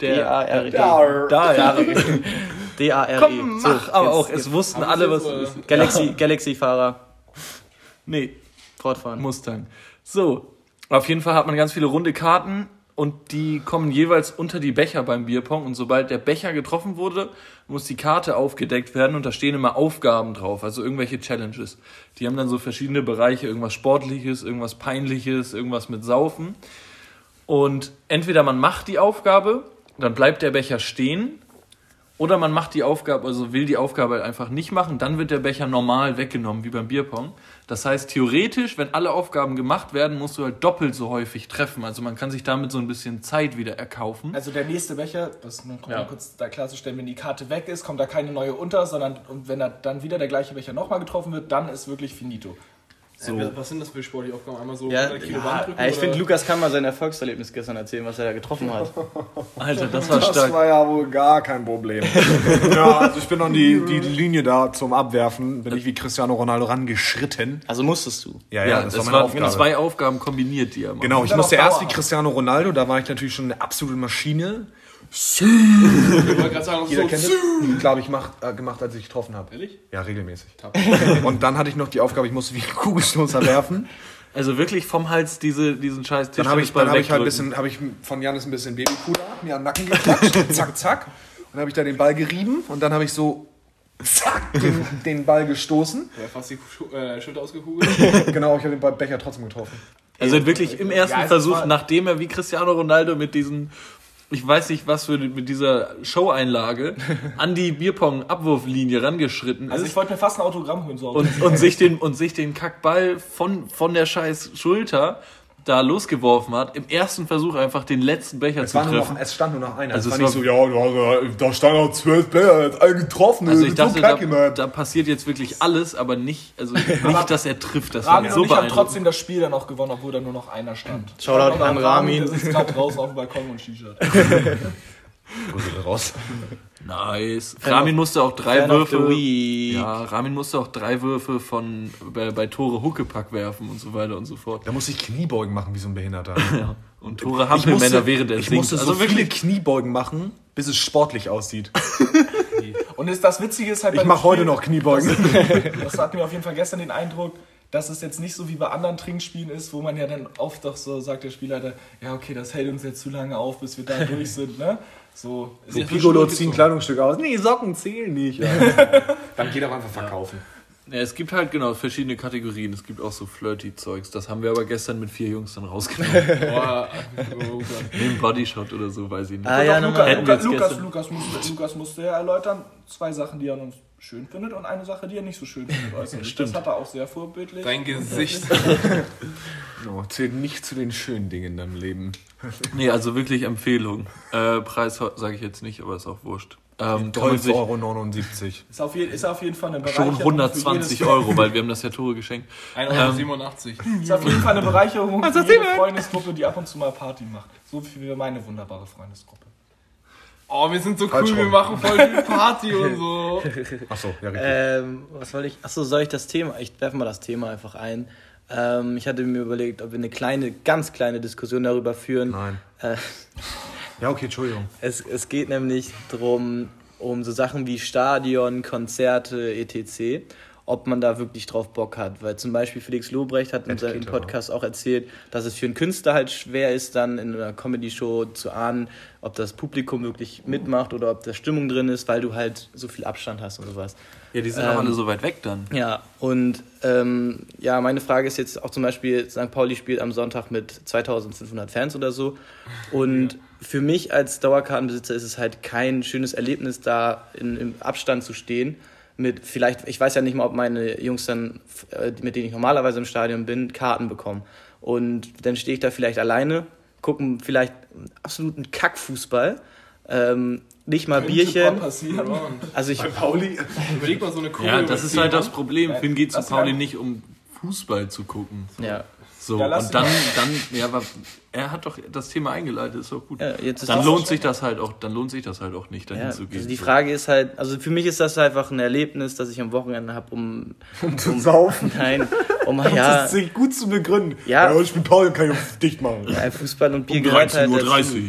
Der. D-A-R-E. Da, ja. D-A-R-E. Komm, mach aber jetzt- auch. jetzt- Es wussten alle, was es ist. Galaxy, Galaxy-Fahrer. Nee, Fortfahren. Mustang. So, auf jeden Fall hat man ganz viele runde Karten und die kommen jeweils unter die Becher beim Bierpong und sobald der Becher getroffen wurde, muss die Karte aufgedeckt werden und da stehen immer Aufgaben drauf, also irgendwelche Challenges. Die haben dann so verschiedene Bereiche, irgendwas Sportliches, irgendwas Peinliches, irgendwas mit Saufen. Und entweder man macht die Aufgabe, dann bleibt der Becher stehen, oder man macht die Aufgabe, also will die Aufgabe halt einfach nicht machen, dann wird der Becher normal weggenommen, wie beim Bierpong. Das heißt, theoretisch, wenn alle Aufgaben gemacht werden, musst du halt doppelt so häufig treffen. Also man kann sich damit so ein bisschen Zeit wieder erkaufen. Also der nächste Becher, das nur Ja. kurz da klarzustellen, wenn die Karte weg ist, kommt da keine neue unter, sondern und wenn da dann wieder der gleiche Becher nochmal getroffen wird, dann ist wirklich finito. So. Ja, was sind das für sportliche Aufgaben? Einmal so Ja, 100 Kilo ja, Band drücken? ich finde, Lukas kann mal sein Erfolgserlebnis gestern erzählen, was er da getroffen hat. Alter, das war Das stark. war ja wohl gar kein Problem. ja, also ich bin an die, die Linie da zum Abwerfen, bin ich wie Cristiano Ronaldo rangeschritten. Also musstest du. Ja, Ja, das, das, war meine waren Aufgabe. zwei Aufgaben kombiniert, die er macht. Genau, ich musste erst wie. Cristiano Ronaldo, da war ich natürlich schon eine absolute Maschine. Ich wollte gerade sagen, Jeder so, kennt es. Glaube ich, macht, äh, gemacht, als ich getroffen habe. Ehrlich? Ja, regelmäßig. Und dann hatte ich noch die Aufgabe, ich musste wie ein Kugelstoßer werfen. Also wirklich vom Hals diese, diesen scheiß Dann habe ich, dann hab ich halt ein bisschen, habe ich von Janis ein bisschen Babypuder mir an den Nacken geklatscht, zack, zack. Und dann habe ich da den Ball gerieben und dann habe ich so, zack, den, den Ball gestoßen. Ja, fast die Schu- äh, Schulter ausgekugelt. Genau, ich habe den Ball- Becher trotzdem getroffen. Also wirklich im ersten Ja, Versuch, nachdem er wie Cristiano Ronaldo mit diesen, ich weiß nicht was für, mit dieser Show-Einlage an die Bierpong-Abwurflinie rangeschritten Also ich ist wollte mir fast ein Autogramm holen, so. und, und, sich den, und sich den Kackball von, von der scheiß Schulter da losgeworfen hat, im ersten Versuch einfach den letzten Becher Es, zu treffen. noch, es stand nur noch einer. Also es es war nicht war- so, ja, da, da stand noch zwölf Bälle, jetzt einen getroffen. Also ich so dachte, da, da passiert jetzt wirklich alles, aber nicht, also nicht, dass er trifft. Das Rami war und so ich haben beeindruckend. trotzdem das Spiel dann auch gewonnen, obwohl da nur noch einer stand. Shoutout an Rami. Der sitzt gerade draußen auf dem Balkon und Shisha. raus. Nice. Ramin musste auch drei Fan Würfe. Ja, Ramin musste auch drei Würfe von bei, bei Tore Huckepack werfen und so weiter und so fort. Da muss ich Kniebeugen machen wie so ein Behinderter. Ja. Und Tore Hampelmänner während er ich musste so also viele wirklich. Kniebeugen machen, bis es sportlich aussieht. Und ist, das Witzige ist halt Ich mache heute noch Kniebeugen. Das hat mir auf jeden Fall gestern den Eindruck, dass es jetzt nicht so wie bei anderen Trinkspielen ist, wo man ja dann oft doch so sagt, der Spielleiter, ja okay, das hält uns jetzt zu lange auf, bis wir da durch sind, ne? So, So Piccolo so. Kleidungsstück aus. Nee, Socken zählen nicht. Dann geht auch einfach verkaufen. Ja, es gibt halt genau verschiedene Kategorien. Es gibt auch so Flirty-Zeugs. Das haben wir aber gestern mit vier Jungs dann rausgenommen. Boah. Neben Bodyshot oder so, weiß ich nicht. Ah, ja. Hätten wir Lukas, Lukas, musste, Lukas musste ja erläutern, zwei Sachen, die er uns schön findet und eine Sache, die er nicht so schön findet. äußerlich. Stimmt. Das hat er auch sehr vorbildlich. Dein Gesicht. No, zählt nicht zu den schönen Dingen in deinem Leben. Nee, also wirklich Empfehlung. Äh, Preis sage ich jetzt nicht, aber ist auch wurscht. Ähm, kann man 12,79 sich Euro. Ist auf, je, ist auf jeden Fall eine schon Bereicherung. für 120 jedes- Euro, weil wir haben das ja Tore geschenkt. 1,87 Ist auf jeden Fall eine Bereicherung für jede Freundesgruppe, die ab und zu mal Party macht. So wie meine wunderbare Freundesgruppe. Oh, wir sind so Falsch cool, wir rum. machen voll viel Party und so. Achso, ja, richtig. Ähm, was wollte ich? Achso, soll ich das Thema? Ich werfe mal das Thema einfach ein. Ähm, ich hatte mir überlegt, ob wir eine kleine, ganz kleine Diskussion darüber führen. Nein. Äh, Ja, okay, Entschuldigung. es, es geht nämlich darum, um so Sachen wie Stadion, Konzerte, etc., ob man da wirklich drauf Bock hat. Weil zum Beispiel Felix Lobrecht hat in seinem. Podcast auch erzählt, dass es für einen Künstler halt schwer ist, dann in einer Comedy-Show zu ahnen, ob das Publikum wirklich mitmacht oder ob da Stimmung drin ist, weil du halt so viel Abstand hast und sowas. Ja, die sind auch Ähm, alle so weit weg dann. Ja, und ähm, ja, meine Frage ist jetzt auch zum Beispiel, St. Pauli spielt am Sonntag mit 2500 Fans oder so. Und für mich als Dauerkartenbesitzer ist es halt kein schönes Erlebnis, da in, im Abstand zu stehen. Mit vielleicht, ich weiß ja nicht mal, ob meine Jungs dann, äh, mit denen ich normalerweise im Stadion bin, Karten bekommen. Und dann stehe ich da vielleicht alleine, gucken vielleicht einen absoluten Kackfußball. Ähm, nicht mal Könnte Bierchen. passieren. Also ich, Pauli. Überleg mal so eine Kugel. Ja, das ist halt das. Problem. Finn geht zu Pauli nicht, um Fußball zu gucken. ja. So, Ja, lass und dann, dann, ja, aber er hat doch das Thema eingeleitet, ist doch gut. Ja, jetzt ist dann das- lohnt sich das halt auch, dann lohnt sich das halt auch nicht, dahin Ja, zu gehen. also die Frage ist halt, also für mich ist das einfach ein Erlebnis, das ich am Wochenende habe, um, Um zu saufen. nein, um Das ja, ist sich gut zu begründen. Ja. ich bin Paul, kann ich auf dicht machen. ja, Fußball und Bier um gehört halt 13.30 dazu. Uhr.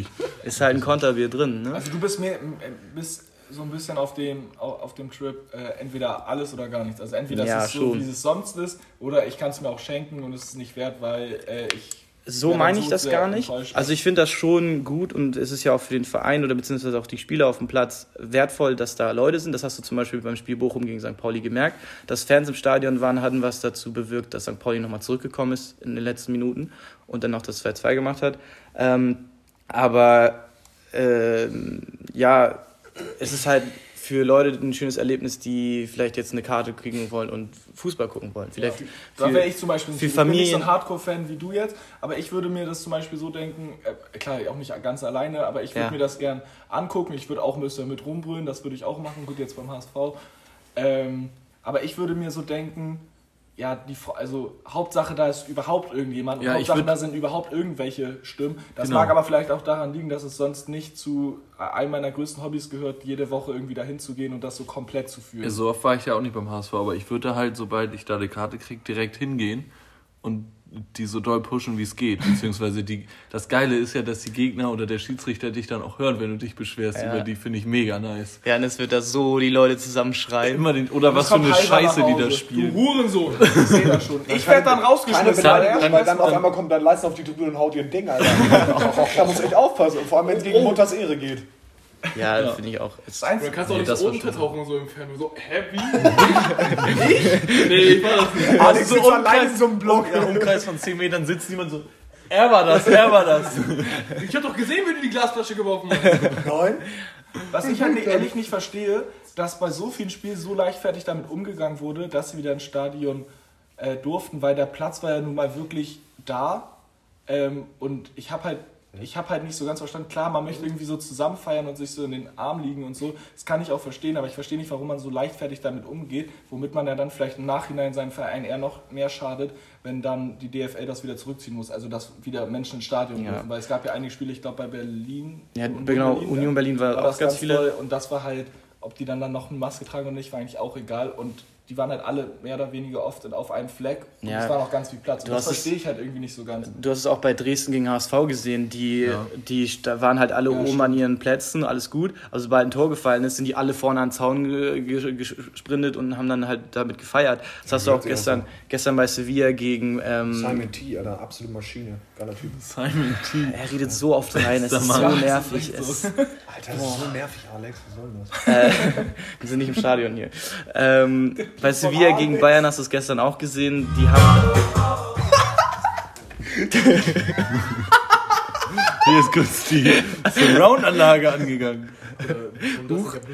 Ist halt ein Konterbier drin, ne? Also du bist mir bist so ein bisschen auf dem, au- auf dem Trip äh, entweder alles oder gar nichts. Also entweder Ja, es ist so, schon. wie es sonst ist, oder ich kann es mir auch schenken und es ist nicht wert, weil äh, ich So meine ich das gar nicht. Also ich finde das schon gut und es ist ja auch für den Verein oder beziehungsweise auch die Spieler auf dem Platz wertvoll, dass da Leute sind. Das hast du zum Beispiel beim Spiel Bochum gegen St. Pauli gemerkt. Dass Fans im Stadion waren, hatten was dazu bewirkt, dass St. Pauli nochmal zurückgekommen ist in den letzten Minuten und dann noch das 2-2 gemacht hat. Ähm, aber ähm, ja, es ist halt für Leute ein schönes Erlebnis, die vielleicht jetzt eine Karte kriegen wollen und Fußball gucken wollen. Vielleicht Da für- wäre ich zum Beispiel für ich bin nicht so Familien- ein Hardcore-Fan wie du jetzt, aber ich würde mir das zum Beispiel so denken, äh, klar, auch nicht ganz alleine, aber ich würde Ja. mir das gern angucken. Ich würde auch ein bisschen mit rumbrüllen, das würde ich auch machen, gut jetzt beim HSV. Ähm, aber ich würde mir so denken, ja, die, also Hauptsache da ist überhaupt irgendjemand und Ja, ich Hauptsache würd- da sind überhaupt irgendwelche Stimmen. Das Genau. mag aber vielleicht auch daran liegen, dass es sonst nicht zu einem meiner größten Hobbys gehört, jede Woche irgendwie dahin zu gehen und das so komplett zu fühlen. So oft war ich ja auch nicht beim HSV, aber ich würde halt, sobald ich da die Karte kriege, direkt hingehen und die so doll pushen, wie es geht. Beziehungsweise die, das Geile ist ja, dass die Gegner oder der Schiedsrichter dich dann auch hören, wenn du dich beschwerst. Ja. Über die finde ich mega nice. Ja, und es wird da so die Leute zusammenschreien. Immer den, oder was für eine Heiser Scheiße die da spielen. Du Hurensohn. Ich sehe das schon. Ich werde dann Keine rausgeschmissen. Beleidigung, weil er weil dann auf schmeißt einmal kommt dein Leisten auf die Tribüne und haut dir ein Ding, Alter. da muss echt aufpassen. Vor allem, wenn es gegen Mutters Ehre geht. Ja, finde ich auch. Das Einzige- Du kannst auch Nee, nicht das so war schon- untertauchen so im Fernsehen. So, hä, wie? ich? Nee, ich war das nicht. Alex so sitzt allein Umkreis- in so einem Block. Im Umkreis von 10 Metern sitzt jemand so, er war das, er war das. Ich hab doch gesehen, wie du die Glasflasche geworfen hast. Nein. Was ich halt ehrlich nicht verstehe, dass bei so vielen Spielen so leichtfertig damit umgegangen wurde, dass sie wieder ins Stadion äh, durften, weil der Platz war ja nun mal wirklich da. Ähm, und ich habe halt, ich habe halt nicht so ganz verstanden. Klar, man möchte irgendwie so zusammen feiern und sich so in den Arm liegen und so. Das kann ich auch verstehen, aber ich verstehe nicht, warum man so leichtfertig damit umgeht, womit man ja dann vielleicht im Nachhinein seinem Verein eher noch mehr schadet, wenn dann die DFL das wieder zurückziehen muss. Also dass wieder Menschen ins Stadion Ja. dürfen. Weil es gab ja einige Spiele, ich glaube bei Berlin. Ja, Union genau, Berlin, Union Berlin war, war auch das ganz ganz viele. toll und das war halt, ob die dann, dann noch eine Maske tragen oder nicht, war eigentlich auch egal und die waren halt alle mehr oder weniger oft auf einem Fleck und Ja. es war noch ganz viel Platz. Das verstehe ich halt irgendwie nicht so ganz. Du hast es auch bei Dresden gegen HSV gesehen, die, die da waren halt alle Ja, oben stimmt. an ihren Plätzen, alles gut. Also sobald ein Tor gefallen ist, sind die alle vorne an den Zaun ge- ge- gesprintet und haben dann halt damit gefeiert. Das hast du auch hört sich gestern, gestern bei Sevilla gegen. Ähm, Simon T, Alter, absolute Maschine. Geiler Typ. Simon T. er redet so oft rein, es ist so nervig. Es, Alter, das ist so nervig, Alex. Was soll denn das? wir sind nicht im Stadion hier. Ähm, bei Sevilla gegen Bayern hast du es gestern auch gesehen. Die haben. Hier ist kurz die Surround-Anlage angegangen.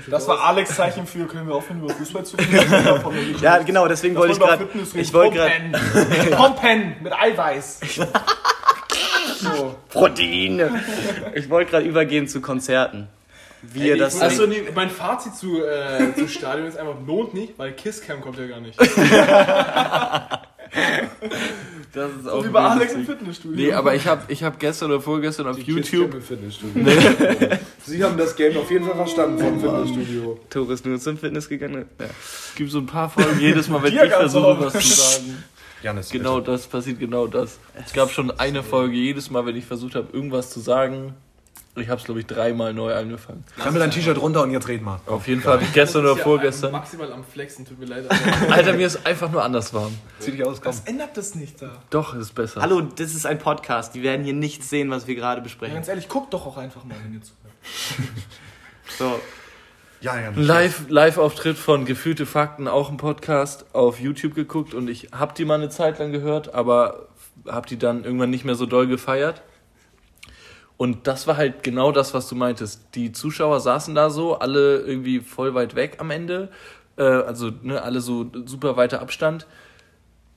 Das war Alex Zeichen für, können wir aufhören über Fußball zu reden? Ja, genau, deswegen wollte ich gerade. Ich wollte gerade. Pumpen mit Eiweiß. So. Proteine. Ich wollte gerade übergehen zu Konzerten. Wie ihr das. Also, nee, mein Fazit zu, äh, zu Stadion ist einfach, lohnt nicht, weil Kisscam kommt ja gar nicht. Das ist auch Wie bei Alex im Fitnessstudio. Nee, aber ich habe ich hab gestern oder vorgestern auf YouTube. Im Fitnessstudio. Sie haben das Game auf jeden Fall verstanden vom Fitnessstudio. Tore ist nur zum Fitness gegangen. Ja. Es gibt so ein paar Folgen, jedes Mal, wenn ich versuche, was zu sagen. Janis, Genau das passiert, genau das. Es gab schon eine Folge, jedes Mal, wenn ich versucht habe, irgendwas zu sagen. Ich habe es, glaube ich, dreimal neu angefangen. Krempel dein T-Shirt runter und jetzt red mal. Auf jeden Fall habe ich gestern oder Ja, vorgestern. Maximal am Flexen, tut mir leid. Alter, mir ist einfach nur anders warm. Zieh dich aus, komm. Was ändert das nicht da? Doch, ist besser. Hallo, das ist ein Podcast. Die werden hier nichts sehen, was wir gerade Ja, besprechen. ganz ehrlich, guck doch auch einfach mal, wenn ihr zuhört. So, Ja, ja. Live- Live-Auftritt von Gefühlte Fakten, auch ein Podcast, auf YouTube geguckt und ich habe die mal eine Zeit lang gehört, aber habe die dann irgendwann nicht mehr so doll gefeiert. Und das war halt genau das, was du meintest. Die Zuschauer saßen da so, alle irgendwie voll weit weg am Ende, äh, also ne, alle so super weiter Abstand.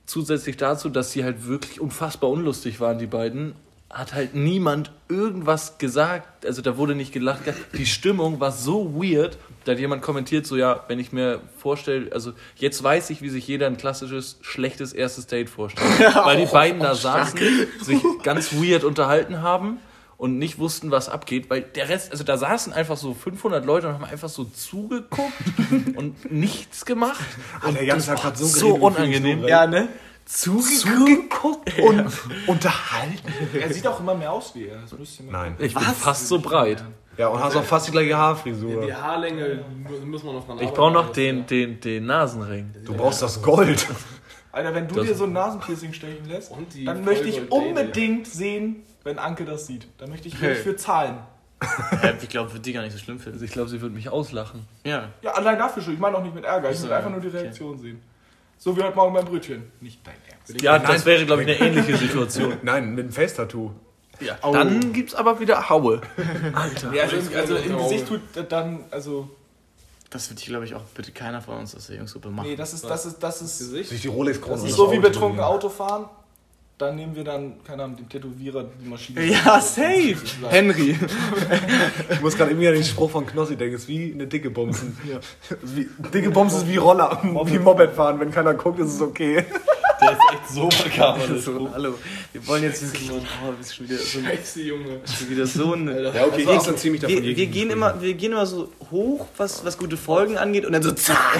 Zusätzlich dazu, dass sie halt wirklich unfassbar unlustig waren, die beiden, hat halt niemand irgendwas gesagt. Also da wurde nicht gelacht. Die Stimmung war so weird. Da hat jemand kommentiert, so ja, wenn ich mir vorstelle, also jetzt weiß ich, wie sich jeder ein klassisches, schlechtes erstes Date vorstellt. Weil die beiden da saßen, sich ganz weird unterhalten haben und nicht wussten, was abgeht, weil der Rest, also da saßen einfach so 500 Leute und haben einfach so zugeguckt und nichts gemacht. Und der Jans hat so so unangenehm. Ja, ne? Zugeguckt und unterhalten. Er sieht auch immer mehr aus wie er. Das müsst ihr mal Nein. Ich bin fast so breit. Ja, und hast auch fast die gleiche Haarfrisur. Die Haarlänge muss man noch dran Ich brauche noch den, den, den Nasenring. Du brauchst das Gold. Alter, wenn du Das- dir so ein Nasenpiercing stechen lässt, dann möchte ich unbedingt sehen, wenn Anke das sieht. Dann möchte ich wirklich für zahlen. Ich glaube, wird die gar nicht so schlimm finden. Also ich glaube, sie würde mich auslachen. Ja. Ja, allein dafür schon. Ich meine auch nicht mit Ärger. Ich will So, einfach nur die okay. Reaktion sehen. So wie heute Morgen beim Brötchen. Nicht dein Ernst. Ja, Nein. das wäre, glaube ich, eine ähnliche Situation. Nein, mit einem Face-Tattoo. Ja. Dann gibt's aber wieder Haue. Alter. Ja, also, im, also im. Gesicht tut dann, also, Das wird, glaube ich, auch bitte keiner von uns aus der Jungsgruppe machen. nee, das ist, das ist, das ist, Gesicht. Sich die Rolex-Krone. das und ist so wie Auto betrunken tätowieren. Dann nehmen wir dann, keine Ahnung, den Tätowierer, die Maschine. Ja, safe. Henry. Ich muss gerade irgendwie an den Spruch von Knossi denken. Es ist wie eine dicke Bumsen. Wie, dicke Bumsen ist wie Roller, wie Moped fahren. Wenn keiner guckt, ist es okay. Der ist echt so makaber, So, hallo. Wir wollen jetzt wirklich. Oh, das ist schon wieder so, ein- Scheiße, Junge. schon wieder so ein. Ja, okay, wir, das dann ziemlich davon wir, wir, gehen immer, wir gehen immer so hoch, was, was gute Folgen angeht, und dann so zack.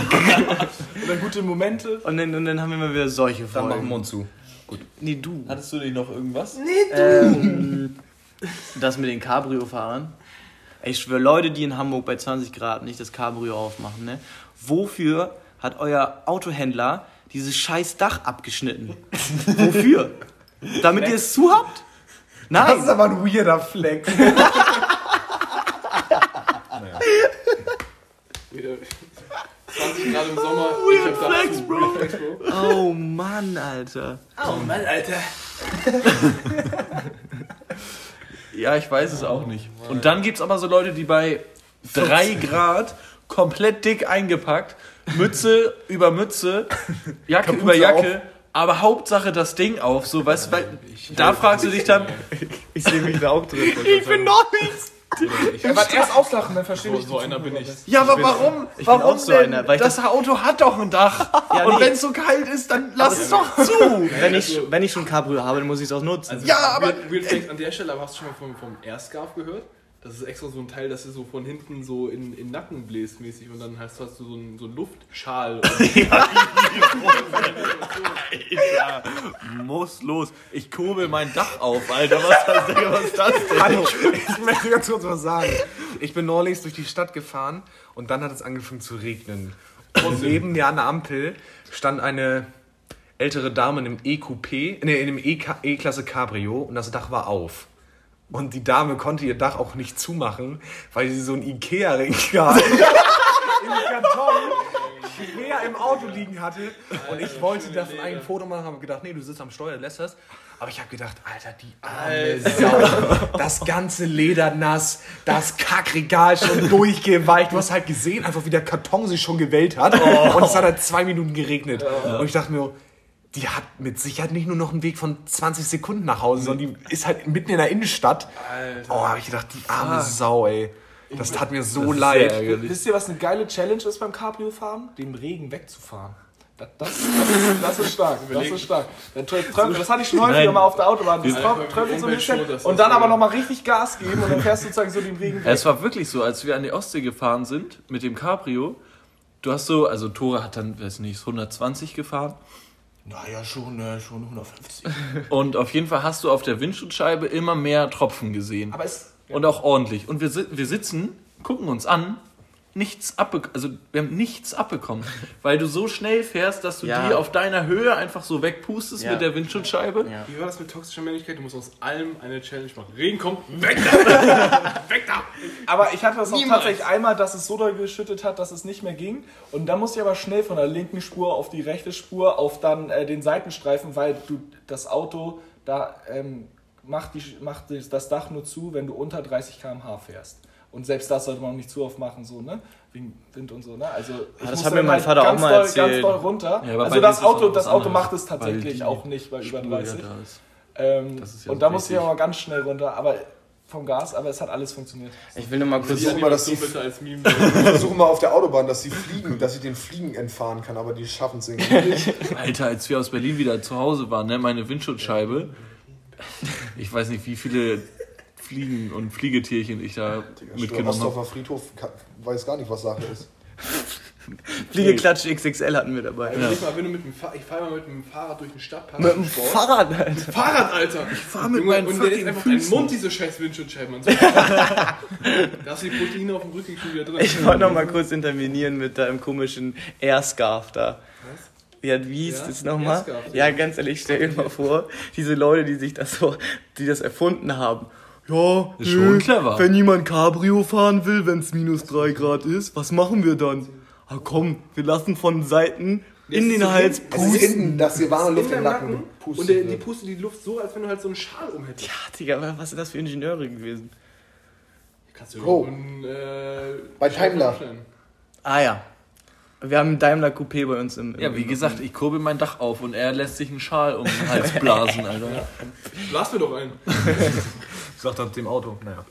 Und dann gute Momente. Und dann, und dann haben wir immer wieder solche Dann Folgen. machen wir uns zu. Nee, du. Hattest du nicht noch irgendwas? Ähm, das mit den Cabrio-Fahrern. Ey, Ich schwöre, Leute, die in Hamburg bei 20 Grad nicht das Cabrio aufmachen, ne? Wofür hat euer Autohändler dieses scheiß Dach abgeschnitten? Wofür? Damit ihr es zu habt? Nein. aber ein weirder Fleck. Wieder 20 Grad im Sommer. ich hab Flex, zu- Bro. Flex, Bro. Oh Mann, Alter. Oh Mann, Alter. Ja, ich weiß es auch nicht. Und dann gibt's aber so Leute, die bei 3 Grad komplett dick eingepackt, Mütze über Mütze, Jacke über Jacke, aber Hauptsache das Ding auf, so, weißt du, weil da fragst du dich dann, Ich sehe mich da auch drin. ich bin noch nichts. Ja, aber erst auslachen, dann verstehe So, ich so einer bin ich. Ja, aber warum? bin Warum auch so denn? einer, weil ich das Auto hat doch ein Dach. Ja, Und nee. wenn es so kalt ist, dann lass es doch zu. Wenn ich, wenn ich schon Cabrio habe, dann muss ich es auch nutzen. Also, Ja, aber- Weird, Weird Flex an der Stelle, aber hast du schon mal vom, vom Airscarf gehört? Das ist extra so ein Teil, das ist so von hinten so in, in den Nacken bläst mäßig und dann hast, hast du so einen, so einen Luftschal. Ja, muss los. Ich kurbel mein Dach auf, Alter. Was, was ist das denn? Hallo, ich möchte ganz kurz was sagen. Ich bin neulich durch die Stadt gefahren und dann hat es angefangen zu regnen. Und neben mir an der Ampel stand eine ältere Dame in einem EQP, nee, in einem E- E-Klasse Cabrio und das Dach war auf. Und die Dame konnte ihr Dach auch nicht zumachen, weil sie so ein Ikea-Regal im Karton quer im Auto liegen hatte. Und ich wollte davon ein Foto machen, habe gedacht, nee, du sitzt am Steuer, lässt das. Aber ich habe gedacht, Alter, die arme Sau. Das ganze Leder nass, das Kackregal schon durchgeweicht. Du hast halt gesehen, einfach wie der Karton sich schon gewellt hat. Und es hat halt zwei Minuten geregnet. Und ich dachte mir, die hat mit Sicherheit nicht nur noch einen Weg von 20 Sekunden nach Hause, sondern die ist halt mitten in der Innenstadt. Oh, habe ich gedacht, die arme Sau, ey. Das tat mir so leid. Wisst ihr, was eine geile Challenge ist beim Cabrio-Fahren? Dem Regen wegzufahren. Das, das, das, ist, stark, das ist stark. Der trö- tröpfelt, das hatte ich schon häufiger mal auf der Autobahn. Das Ja, trö- beim tröpfelt so ein bisschen und dann aber nochmal richtig Gas geben und dann fährst du sozusagen so dem Regen weg. Es war wirklich so, als wir an die Ostsee gefahren sind mit dem Cabrio. Du hast so, also Tore hat dann, weiß nicht, 120 gefahren. Naja, schon, äh, schon 150. Und auf jeden Fall hast du auf der Windschutzscheibe immer mehr Tropfen gesehen. Aber es, Und auch ordentlich. Und wir, wir sitzen, gucken uns an, nichts abbe also wir haben nichts abbekommen. Weil du so schnell fährst, dass du Ja. die auf deiner Höhe einfach so wegpustest Ja. mit der Windschutzscheibe. Ja. Wie war das mit toxischer Männlichkeit? Du musst aus allem eine Challenge machen. Regen kommt, weg da! weg da! aber ich hatte das auch Niemals. tatsächlich einmal, dass es so doll geschüttet hat, dass es nicht mehr ging. Und dann musste ich aber schnell von der linken Spur auf die rechte Spur auf dann äh, den Seitenstreifen, weil du das Auto da ähm, macht, die, macht das- das Dach nur zu, wenn du unter 30 km/h fährst. Und selbst das sollte man auch nicht zu oft machen, so, ne? Wegen Wind und so, ne? Also, ich das musste hat mir mein halt Vater auch ganz mal doll, erzählt. Ganz doll runter. Ja, also das Auto, auch das Auto anderes, macht es tatsächlich auch nicht bei über Spur ja 30. da ist. Ähm, Das ist ja und so da musste ich wichtig. aber ganz schnell runter, aber vom Gas, aber es hat alles funktioniert. Ich will nur mal kurz. Die Versuch mal, dass Animation die- bitte als Meme. Ich versuche mal auf der Autobahn, dass sie fliegen, dass ich den Fliegen entfahren kann, aber die schaffen es irgendwie nicht. Alter, als wir aus Berlin wieder zu Hause waren, ne, meine Windschutzscheibe. Ich weiß nicht, wie viele Fliegen und Fliegetierchen ich da mitgenommen habe. Ostdorfer Friedhof weiß gar nicht, was Sache ist. Fliegeklatsch XXL hatten wir dabei. Ja. Mal, wenn du mit dem ich fahre mal mit dem Fahrrad durch den Stadtpark. Mit dem Sport. Fahrrad, Alter. Fahrrad, Alter! Ich fahr mit Junge, meinen Und der ist einfach dein Füßen. Mund, diese scheiß Windschutzscheiben. Da hast du die Proteine auf dem Rücken schon wieder drin. Ich wollte noch mal kurz intervenieren mit deinem komischen Airscarf da. Ja, wie hieß Ja? das nochmal? Ja, ganz ehrlich, stell dir mal vor, diese Leute, die sich das so, die das erfunden haben. Ja, Ist schon clever. wenn jemand Cabrio fahren will, wenn es minus 3 Grad ist, was machen wir dann? Ah komm, wir lassen von Seiten in den Hals Es ist pusten. hinten, dass die warme Luft im Nacken Nacken. pustet. Und der, die wird. pustet die Luft so, als wenn du halt so einen Schal umhättest. Ja, Digga, was sind das für Ingenieure gewesen? Kannst du Bro. irgendeinen, äh, Bei Daimler. Ah ja. Wir haben einen Daimler Coupé bei uns im. im Ja, wie im- gesagt, ich kurbel mein Dach auf und er lässt sich einen Schal um den Hals blasen, Alter. Lass mir doch einen. Sagt er dem Auto. Naja.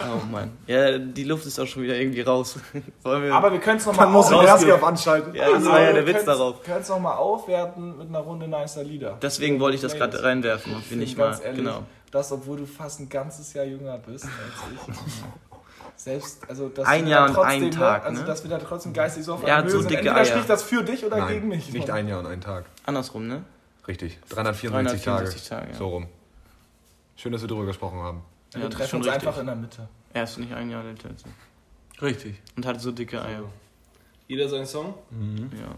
Oh Mann. Ja, die Luft ist auch schon wieder irgendwie raus. Wir. Aber wir können es nochmal Man muss den rausgehen. Erstgriff anschalten. ja, das war ja der Witz darauf. Wir können es nochmal aufwerten mit einer Runde nicer Lieder. Deswegen wollte ich das gerade reinwerfen, Finde nicht ich mal. ganz ehrlich, Genau. Das, obwohl du fast ein ganzes Jahr jünger bist als ich. Selbst, also, dass Ein Jahr und trotzdem, einen Tag, Also, ne? dass wir da trotzdem geistig so auf hat Höhe so sind. dicke Entweder Eier. spricht das für dich oder gegen Nein, mich. nicht ein Jahr und einen Tag. Andersrum, ne? Richtig. 364 Tage. 364 Tage, ja. So rum. Schön, dass wir darüber gesprochen haben. Wir Ja, ist treffen uns richtig. einfach in der Mitte. Er ist nicht ein Jahr älter als ich. Richtig. Und hat so dicke Eier. Jeder seinen Song. Ja.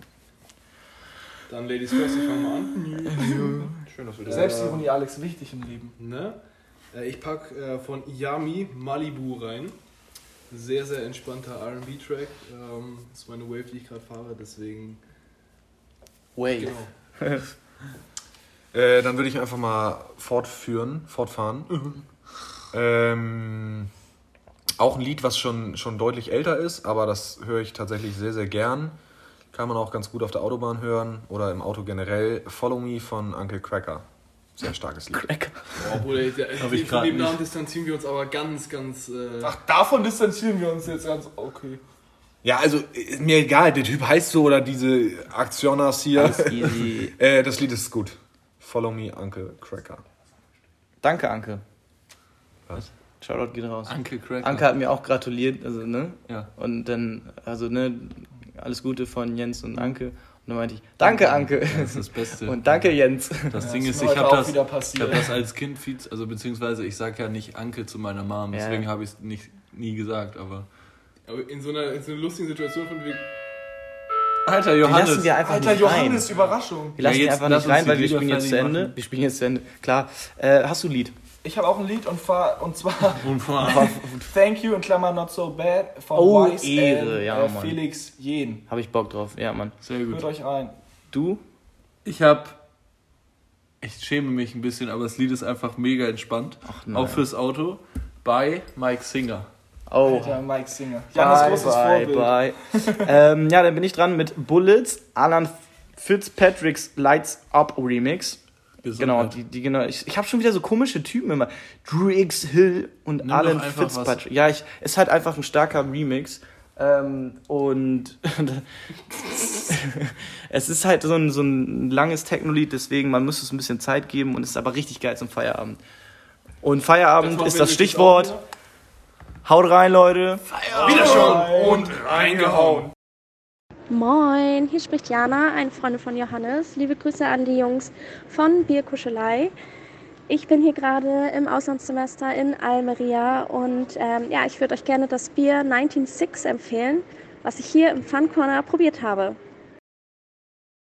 Dann Ladies First, ich fange mal an. Schön, dass wir Selbstironie, Alex, wichtig im Leben. Ne? Äh, Ich pack äh, von Yami Malibu rein. Sehr, sehr entspannter RB-Track. Ähm, das ist meine Wave, die ich gerade fahre, deswegen. Wave. Genau. Äh, dann würde ich einfach mal fortführen, fortfahren. ähm, auch ein Lied, was schon, schon deutlich älter ist, aber das höre ich tatsächlich sehr, sehr gern. Kann man auch ganz gut auf der Autobahn hören oder im Auto generell. Follow Me von Uncle Cracker. Sehr starkes Lied. Oh, Obwohl, von dem. Namen distanzieren wir uns aber ganz, ganz. Äh, Ach, davon distanzieren wir uns jetzt ganz. Okay. Ja, also ist mir egal, der Typ heißt so oder diese Aktionas hier. Alles easy. Äh, das Lied ist gut. Follow Me, Uncle Cracker. Danke, Anke. Was? Shoutout geht raus. Uncle Cracker. Anke hat mir auch gratuliert, also, ne? Ja. Und dann, also, ne, alles Gute von Jens und Anke. Und dann meinte ich, danke, Anke. Das ist das Beste. Und danke, Jens. das Ding ist ich habe auch das, wieder ich passiert. hab das als Kind viel, also beziehungsweise ich sage ja nicht Anke zu meiner Mom, Ja. deswegen habe ich es nicht nie gesagt, aber. aber in so, einer, in so einer lustigen Situation von wegen. Alter, Die Johannes. lassen wir einfach Alter, nicht rein. Johannes, Überraschung. Wir lassen Ja, die jetzt einfach lass nicht rein, weil wir spielen jetzt zu Ende. machen. Wir spielen jetzt zu Ende. Klar. Äh, hast du ein Lied? Ich habe auch ein Lied und, fahr, und zwar Und allem- Thank You in Klammer Not So Bad von Oh, Wise Ehre, ja, äh, Mann. Felix Jen. Habe ich Bock drauf. Ja, Mann. Sehr Hört gut. euch rein. Du? Ich habe. Ich schäme mich ein bisschen, aber das Lied ist einfach mega entspannt. nein. Auch fürs Auto. Bei Mike Singer. Oh. Alter, Mike Singer. Janis großes bye, Vorbild. bye. ähm, ja, dann bin ich dran mit Bullets, Alan Fitzpatrick's Lights Up Remix. Genau, Gesundheit. die, die genau. Ich, ich habe schon wieder so komische Typen immer. Drew X Hill und Nimm Alan Fitzpatrick. Ja, ich, ist halt einfach ein starker Remix. Ähm, und es ist halt so ein, so ein langes Techno-Lied, deswegen man muss es ein bisschen Zeit geben und es ist aber richtig geil zum Feierabend. Und Feierabend ist das Stichwort. Haut rein, Leute. Wieder schon und reingehauen. Moin, hier spricht Jana, eine Freundin von Johannes. Liebe Grüße an die Jungs von Bierkuschelei. Ich bin hier gerade im Auslandssemester in Almeria und ähm, ja, ich würde euch gerne das Bier 196 empfehlen, was ich hier im Fun Corner probiert habe.